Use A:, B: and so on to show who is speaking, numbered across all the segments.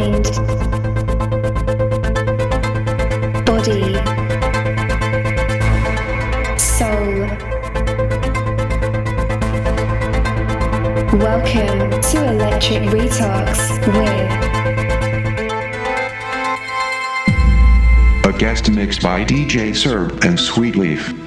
A: mind, body, soul. Welcome to Electric Retox with
B: A guest mix by DJ Serb and Sweetleaf.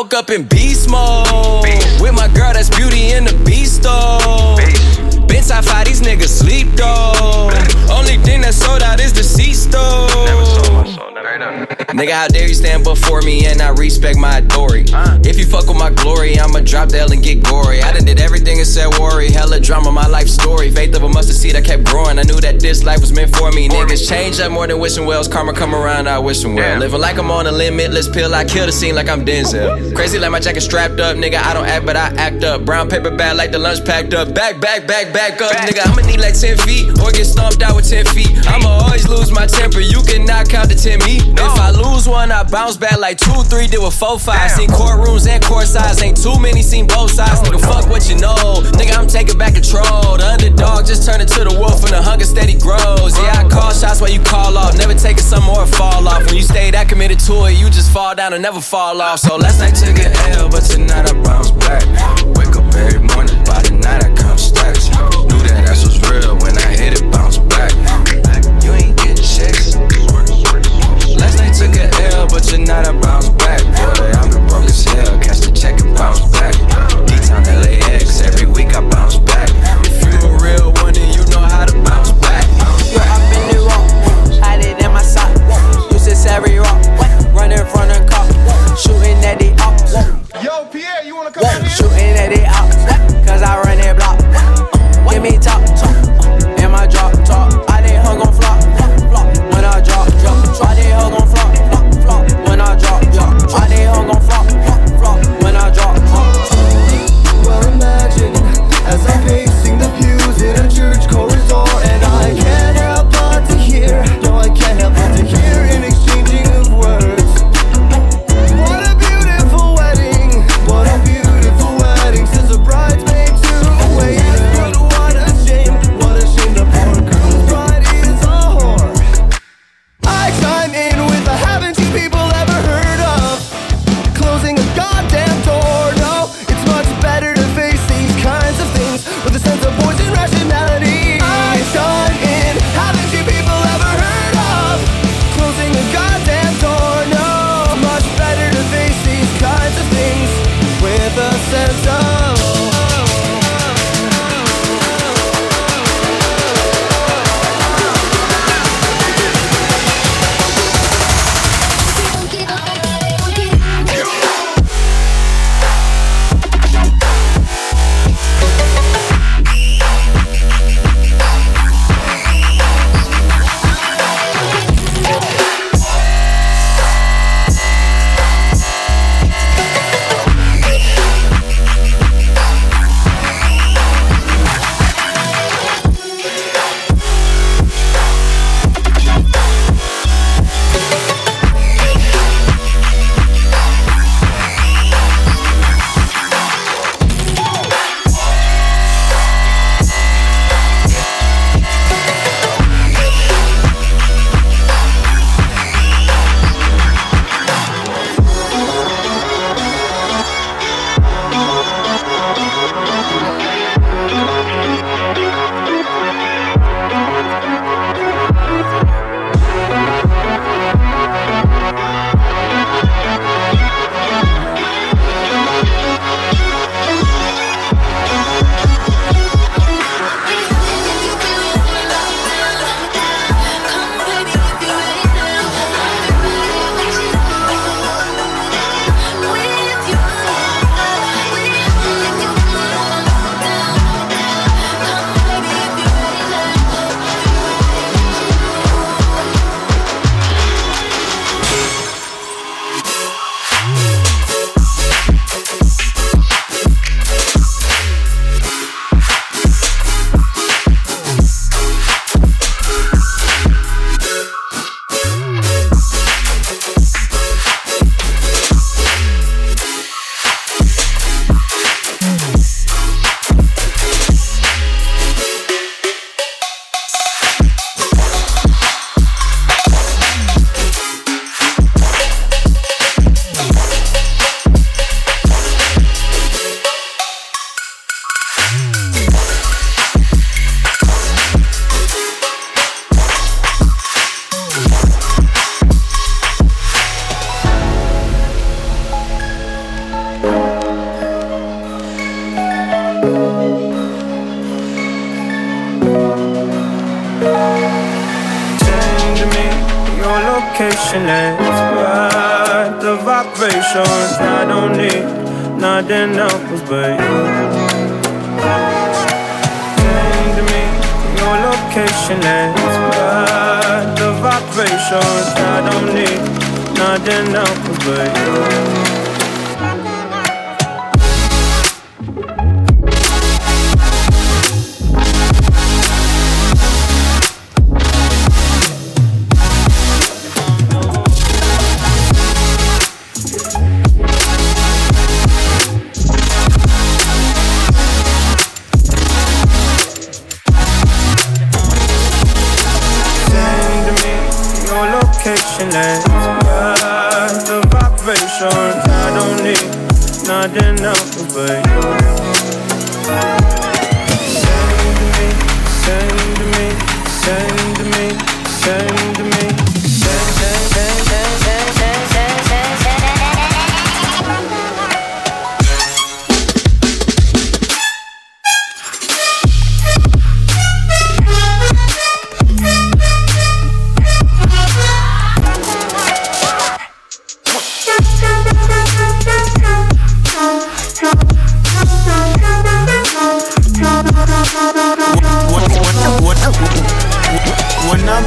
C: woke up in beast mode. Nigga, how dare you stand before me and I respect my authority? If you fuck with my glory, I'ma drop the L and get gory. I done did everything except worry. Hella drama, my life story. Faith of a mustard seed, I kept growing. I knew that this life was meant for me. Niggas change up more than wishing wells. Karma come around, I wish them well. Living like I'm on a limitless pill, I kill the scene like I'm Denzel. Crazy like my jacket strapped up, nigga. I don't act, but I act up. Brown paper bag like the lunch packed up. Back, back, back, back up, nigga. I'ma need like 10 feet or get stomped out with 10 feet. I'ma always lose my temper. You cannot count to 10 me. If I lose, lose one, I bounce back like two, three, did with four, five. Seen courtrooms and court sides, ain't too many seen both sides. Nigga, fuck what you know. Nigga, I'm taking back control. The underdog just turned into the wolf, and the hunger steady grows. Yeah, I call shots while you call off. Never taking some more fall off. When you stay that committed to it, you just fall down and never fall off. So last night took an L, but tonight I bounce back. but tonight I bounce back. Boy, I'm broke as hell, cash the check and bounce back. D-Town LAX, every week I bounce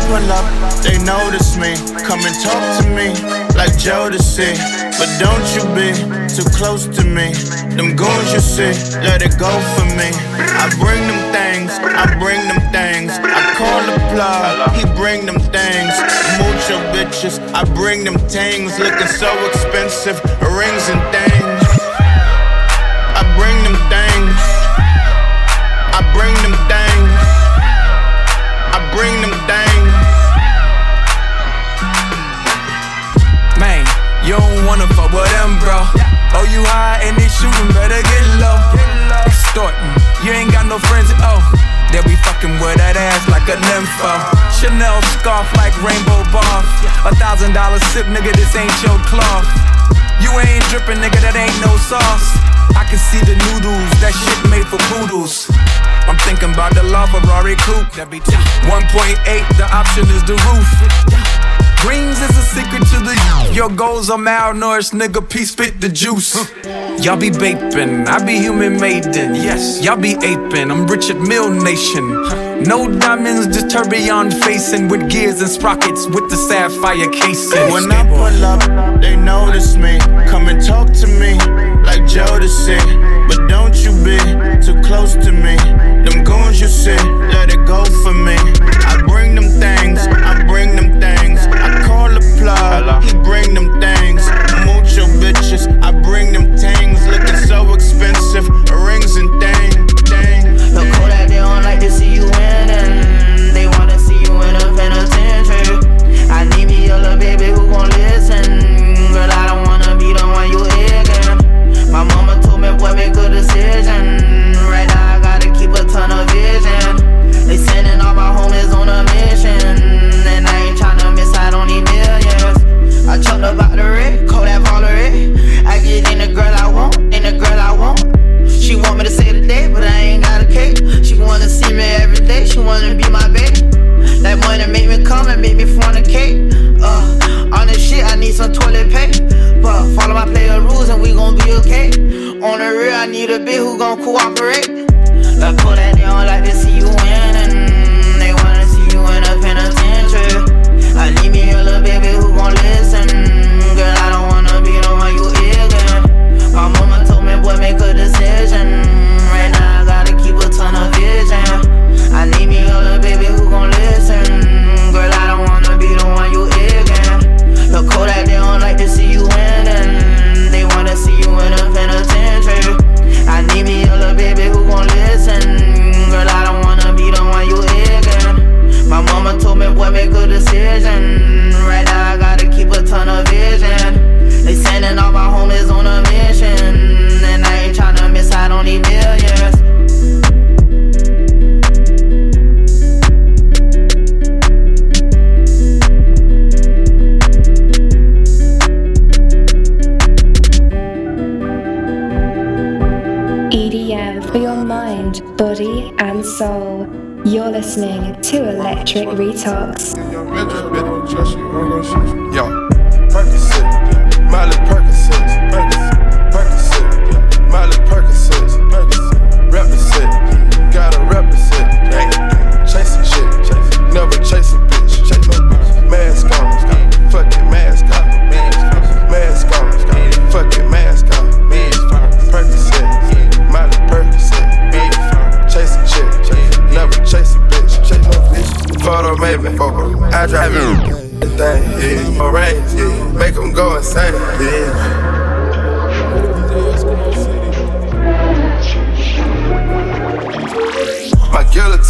D: Pull up, they notice me. Come and talk to me like Jodeci. But don't you be too close to me. Them goons you see, let it go for me. I bring them things, I bring them things. I call the plug, he bring them things. Mucho bitches, I bring them things. Looking so expensive, rings and things.
E: You high and they shooting, better get low. Extorting, you ain't got no friends, oh. They be fucking with that ass like a nympho. Chanel scarf like rainbow bar. A thousand dollar sip, nigga, this ain't your cloth. You ain't dripping, nigga, that ain't no sauce. I can see the noodles, that shit made for poodles. I'm thinking about the La Ferrari coupe. 1.8, the option is the roof. Greens is a secret to the Your goals are malnourished, nigga. Peace, spit the juice. Y'all be vaping, I be human maiden. Yes, y'all be aping, I'm Richard Mill Nation. No diamonds, just tourbillon facing with gears and sprockets with the sapphire casing.
D: When I pull up, they notice me. Come and talk to me like Jodeci. But don't you be too close to me. Them goons you see, let it go for me. I bring them things, I bring them he bring them things. Mucho bitches, I bring them things. Looking so expensive, rings and things.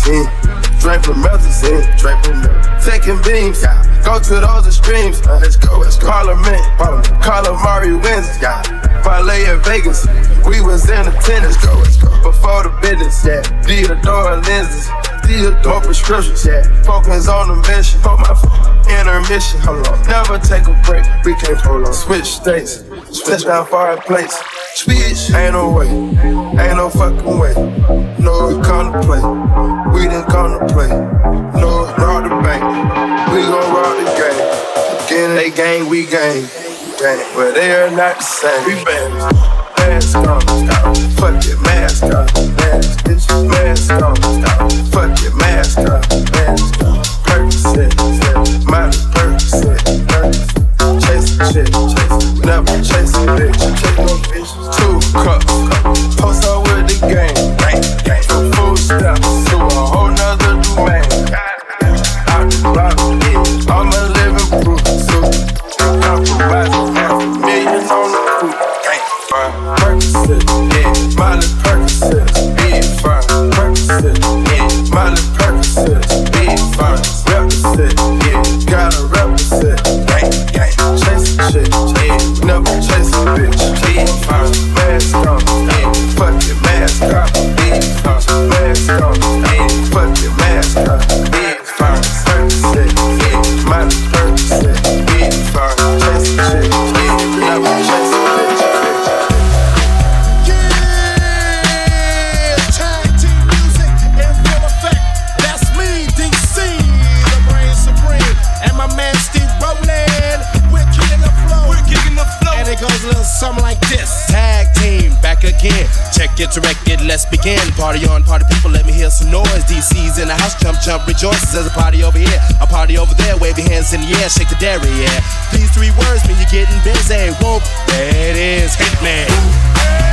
F: Guillotine, drink from methazine, drink from taking beams, yeah. Go to those extremes, uh, let's go, let's go. Parliament, Parliament, Calamari wins, yeah. Parlay in Vegas, we was in attendance, go, let's go. Before the business, yeah. Theodore lenses, Theodore prescriptions, yeah. Focus on the mission, put my intermission, hold on. Never take a break, we can't prolong. Switch states, switch down place. Switch, ain't no way, ain't no fucking way. No, we come to play, we didn't come to play. No, rob the bank, we gon' rob the game. Again, they gang, we gang, gang, but they are not the same. We bang. Mask on, fuck it, mask on, mask, bitch, mask on, fuck it, mask on, mask Percocet, Miley Percocet, Percocet, chase shit, chase, never chase a bitch, chase no bitch, two cups, post up with the game,
G: jump, rejoices. There's a party over here, a party over there. Wave your hands in the air, shake the dairy, yeah. These three words mean you're getting busy. Whoop, there it is, hit me.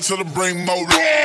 H: tell
I: her to
J: bring more.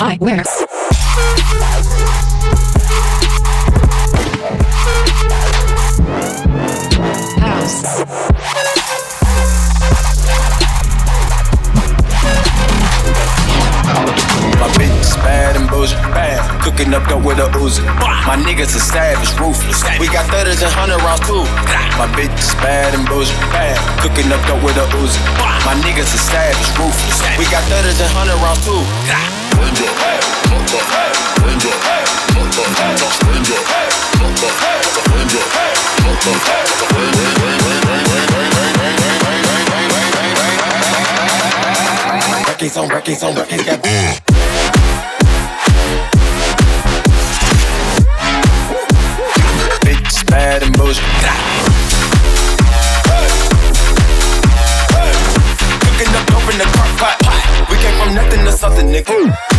K: I wear.
C: My bitch is bad and bullshit. Bad. Cooking up dope with a Uzi. My niggas are savage, ruthless. We got thudders and hundred rounds too. My bitch is bad and bullshit. Bad. Cooking up dope with a Uzi. My niggas are savage, ruthless. We got thudders and hundred rounds too. Records on records on records got mm. Bitch bad and bullshit. Nothing to something, nigga.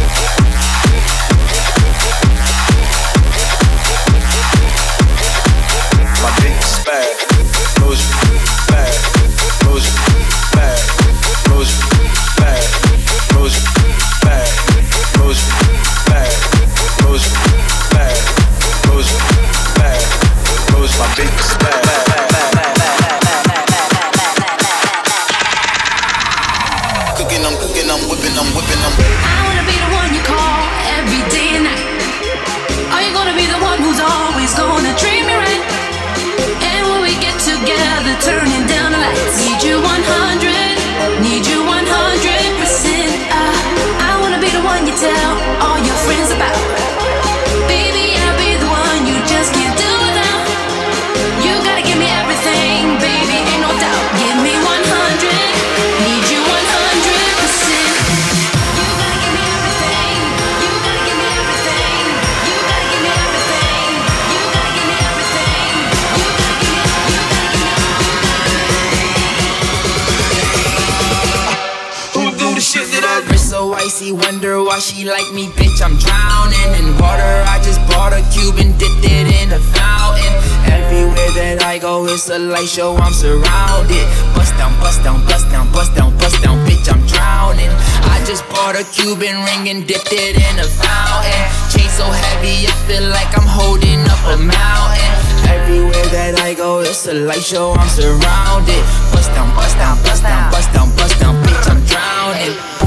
L: Icy, wonder why she like me, bitch. I'm drowning in water. I just bought a cube and dipped it in a fountain. Everywhere that I go, it's a light show. I'm surrounded. Bust down, bust down, bust down, bust down, bust down, bitch. I'm drowning. I just bought a Cuban ring and dipped it in a fountain. Chain so heavy, I feel like I'm holding up a mountain. Everywhere that I go, it's a light show. I'm surrounded. Bust down, bust down, bust down, bust down, bust down, bitch. I'm drowning.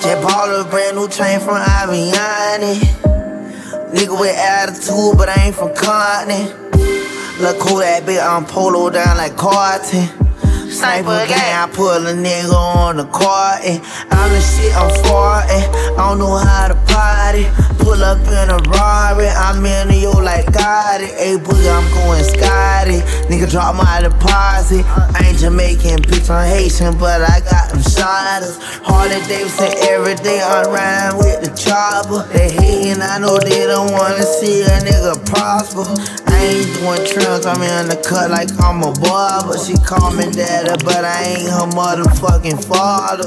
M: Just bought a brand new chain from Avianne. Nigga with attitude, but I ain't from Compton. Look cool that bitch, I'm polo down like Carlton. Sniper gang, I put a nigga on the carton. I'm the shit, I'm farting. I don't know how to party. Pull up in a Rari, I'm in yo like Gotti. Hey, boogie, I'm going Scotty. Nigga, drop my deposit. I ain't Jamaican, bitch, I'm Haitian, but I got them shotters. Harley Davidson every day, I ride with the chopper. They hating, I know they don't wanna see a nigga prosper. I ain't doing trims, I'm in the cut like I'm a barber. She call me daddy, but I ain't her motherfucking father.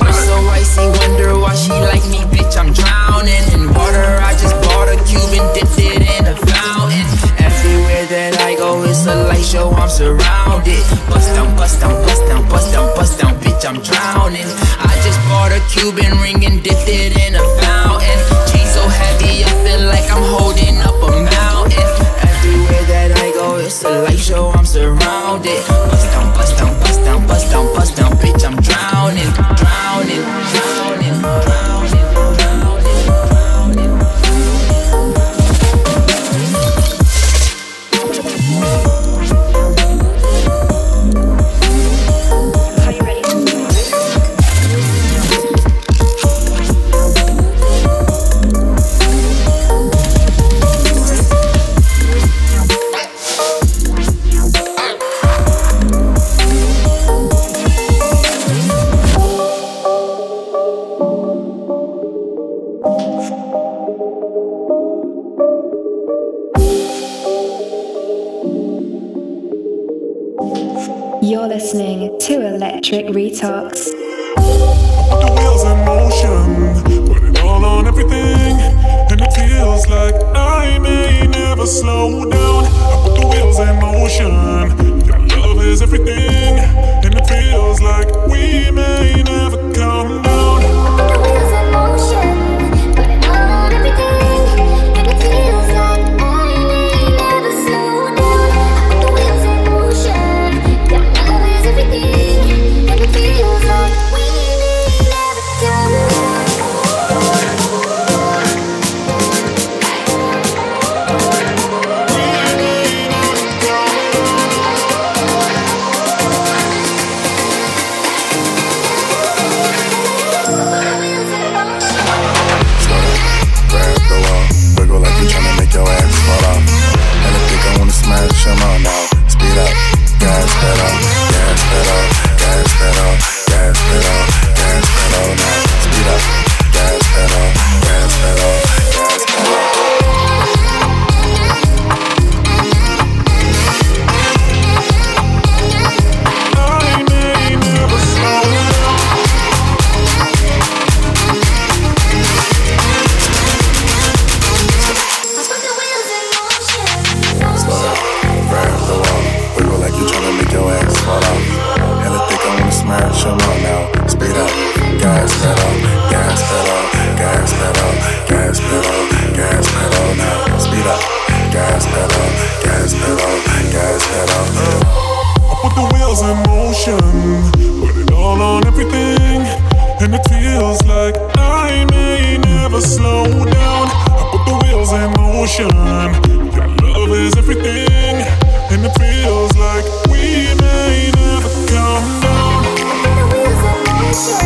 L: Wrist so wonder why she like me, bitch. I'm drowning in water. I just bought a cube and dipped it in a fountain. Everywhere that I go, it's a light show. I'm surrounded. Bust down, bust down, bust down, bust down, bust down, bitch. I'm drowning. I just bought a Cuban ring and dipped it in a fountain. Chain so heavy, I like I'm holding up a mountain. Everywhere that I go, it's a light show. I'm surrounded. Bust down, bust down, bust down, bust down, bust down, bitch. I'm drowning, drowning, drowning, drowning.
N: smash them all now. Speed up, gas pedal, gas pedal, gas pedal, gas pedal, gas pedal now. Speed up, gas pedal, gas pedal, gas pedal.
O: I put the wheels in motion, put it all on everything, and it feels like I may never slow down. I put the wheels in motion, your love is everything, and it feels like we may never come.
P: Sure.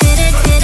P: did it,
Q: did it.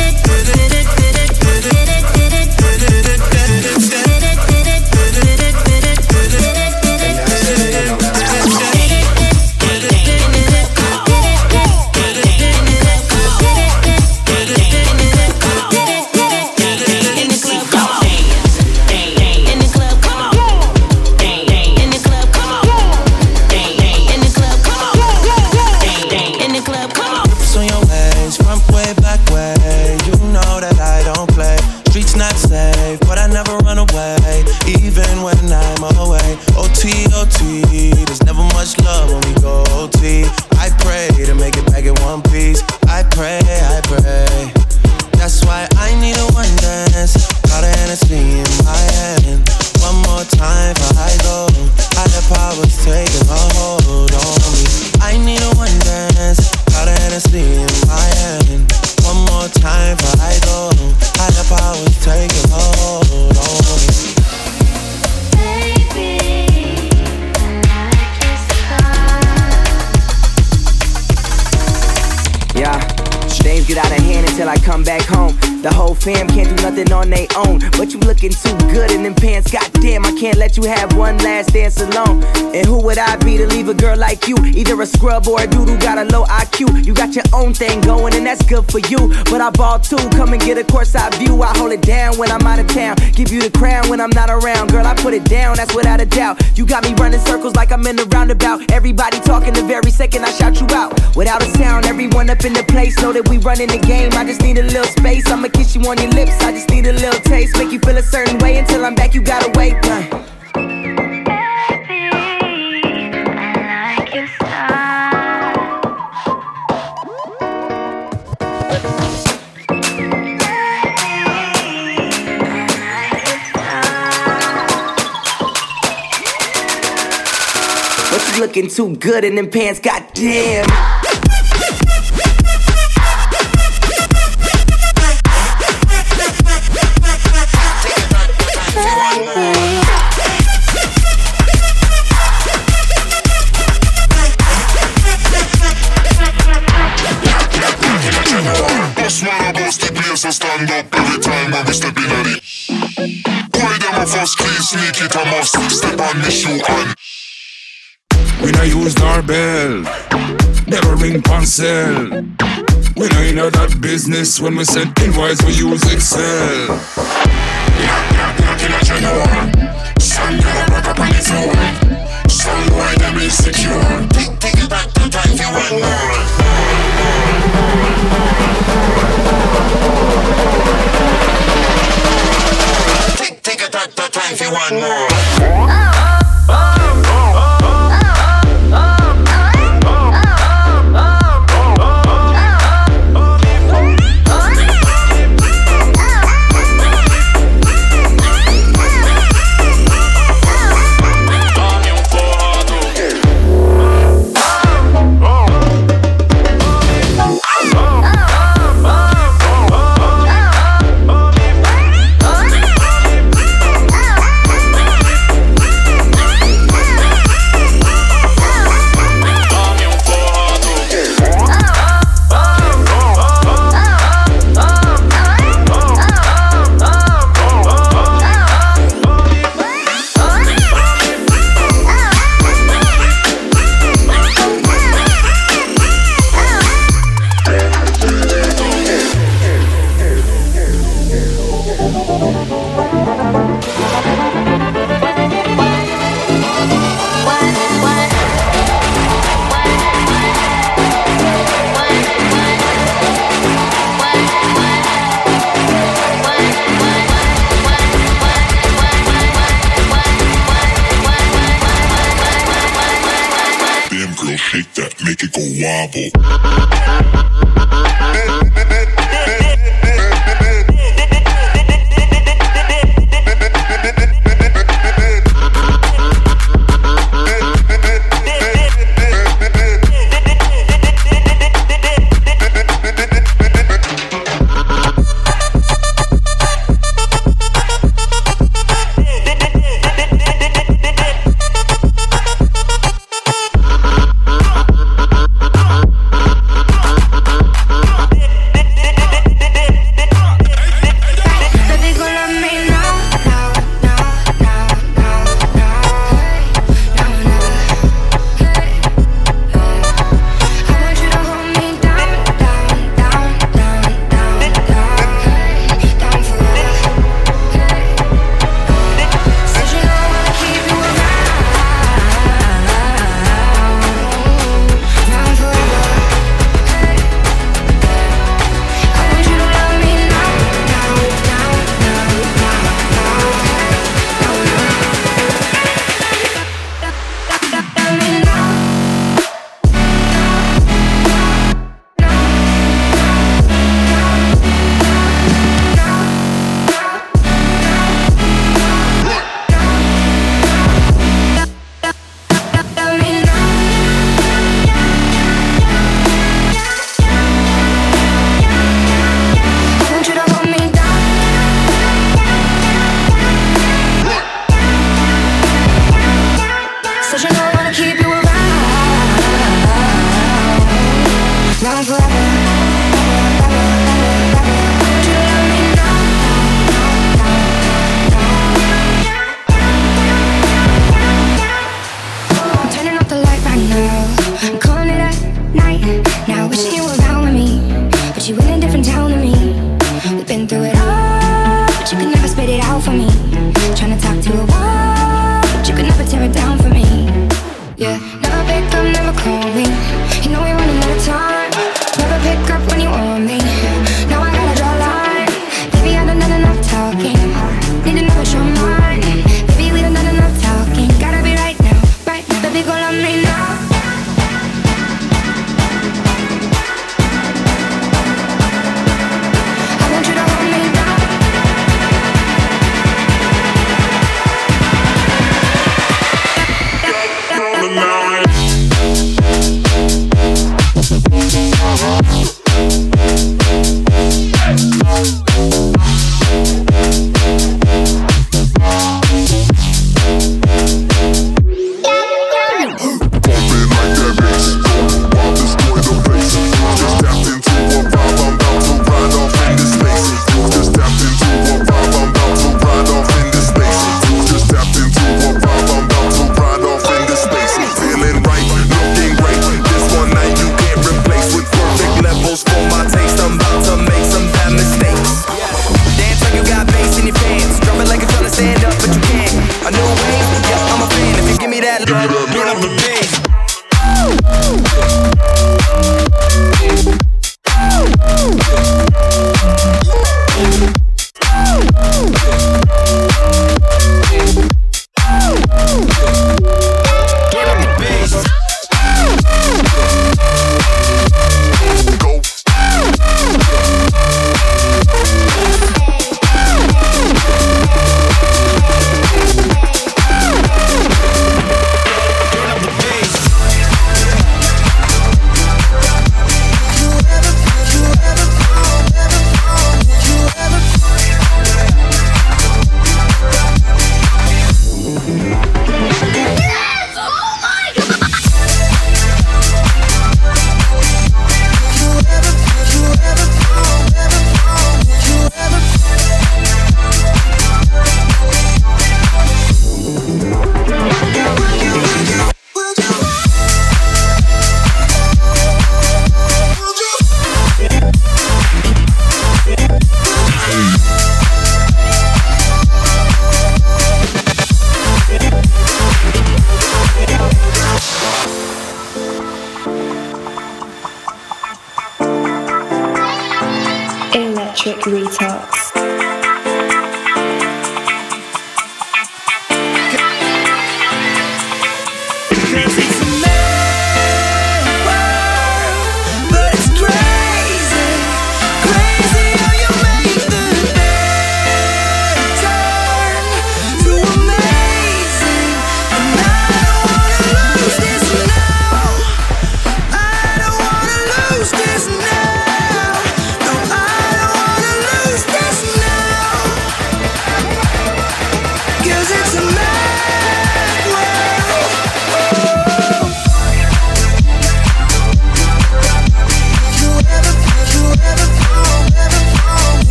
Q: Like you? Either a scrub or a dude who got a low IQ. You got your own thing going, and that's good for you. But I ball too. Come and get a courtside view. I hold it down when I'm out of town. Give you the crown when I'm not around. Girl, I put it down, that's without a doubt. You got me running circles like I'm in the roundabout. Everybody talking the very second I shout you out. Without a sound, everyone up in the place know that we running the game. I just need a little space. I'ma kiss you on your lips. I just need a little taste. Make you feel a certain way until I'm back. You gotta wait. Nah. But looking too good in them pants, goddamn.
R: Doorbell, never ring pancel. We no in that business when we send invoice, we use Excel.
J: Some up on them insecure. Pick it back to time more. Tick, tick, tack, tack, time more. Wobble.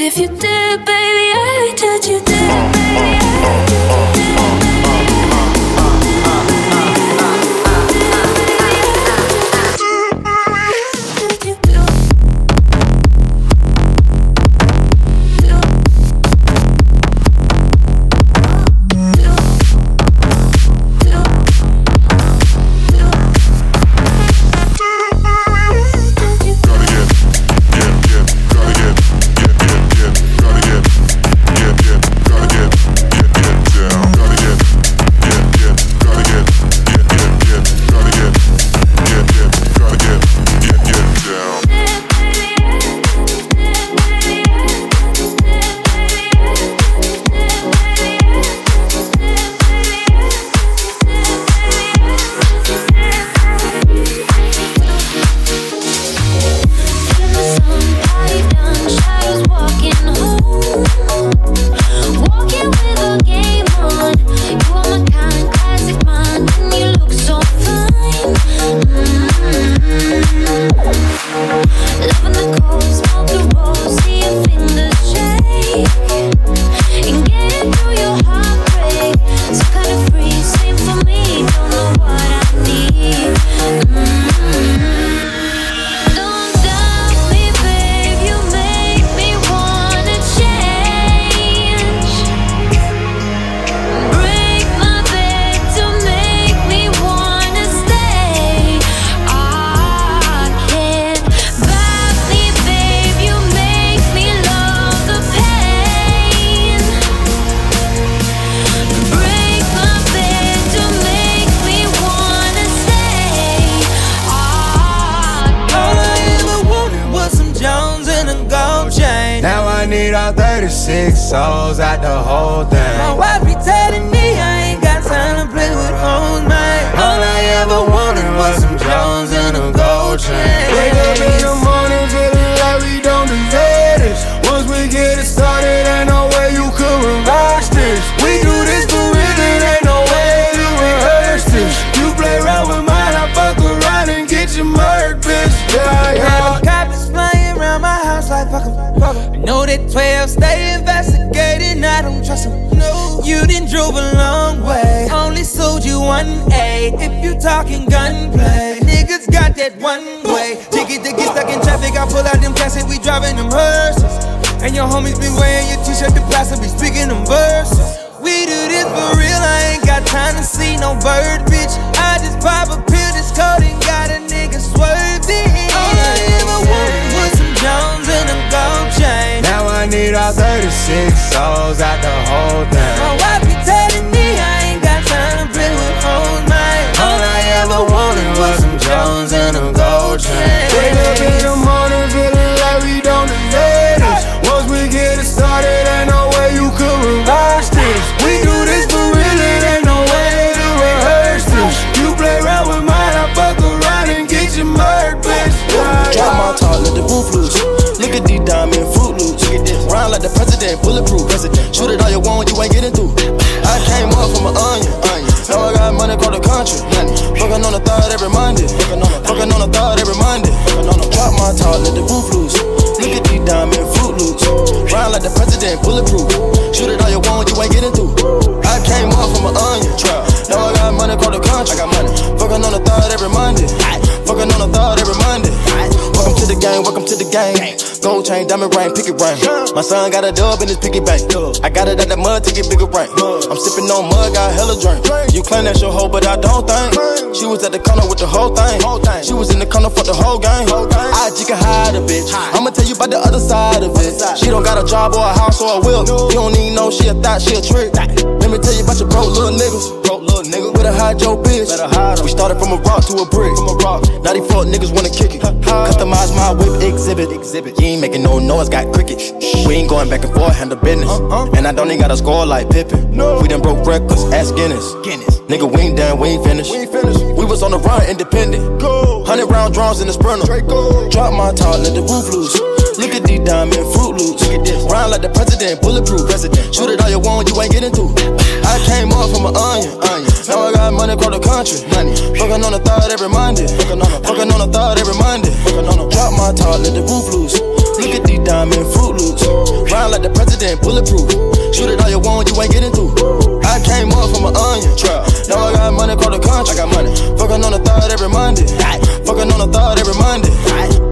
B: If you
J: did, baby,
F: Round like the president, bulletproof. Shoot it all you want, you ain't getting through. I came up from an onion. Trail. Now I got money across the country. I got money. Fucking on the third every Monday. Welcome to the game, welcome to the game. Gold chain, diamond ring, picket ring. My son got a dub in his piggy bank. I got it out the mud to get bigger rank. I'm sipping on mud, got a hella drink. You claim that's your hoe, but I don't think. She was at the corner with the whole thing. She was in the corner for the whole game. I can hide a bitch. I'ma tell you about the other side of it. She don't got a job or a house or a will. You don't need no, she a thought, she a trick. Let me tell you about your broke little niggas. Broke little nigga. Better hide your bitch. We started from a rock to a brick. From a rock. Now these fuck niggas wanna kick it. Customize my whip exhibit. Exhibit. You ain't making no noise, got crickets. We ain't going back and forth, handle business. Uh-uh. And I don't even got a score like Pippen. We done broke records, ask Guinness. Guinness. Nigga, we ain't done, we ain't finished. We ain't finished. We was on the run, independent. Go. Hundred round drums in the sprinter. Drop my top, let the roof loose. Look at these diamond fruit loops. Look at this. Round like the president, bulletproof. President. Shoot it all you want, you ain't getting through. I came up from an onion. onion. Now I got money across the country. Money. Fucking on the third every Monday. Fucking on the, fucking on the third every Monday. Fucking on the drop my top, let the roof loose. Look at these diamond fruit loops. Round like the president, bulletproof. Shoot it all you want, you ain't getting through. I came up from an onion trap. Now I got money across the country. I got money. Fucking on the third every Monday. Fucking on the third every Monday.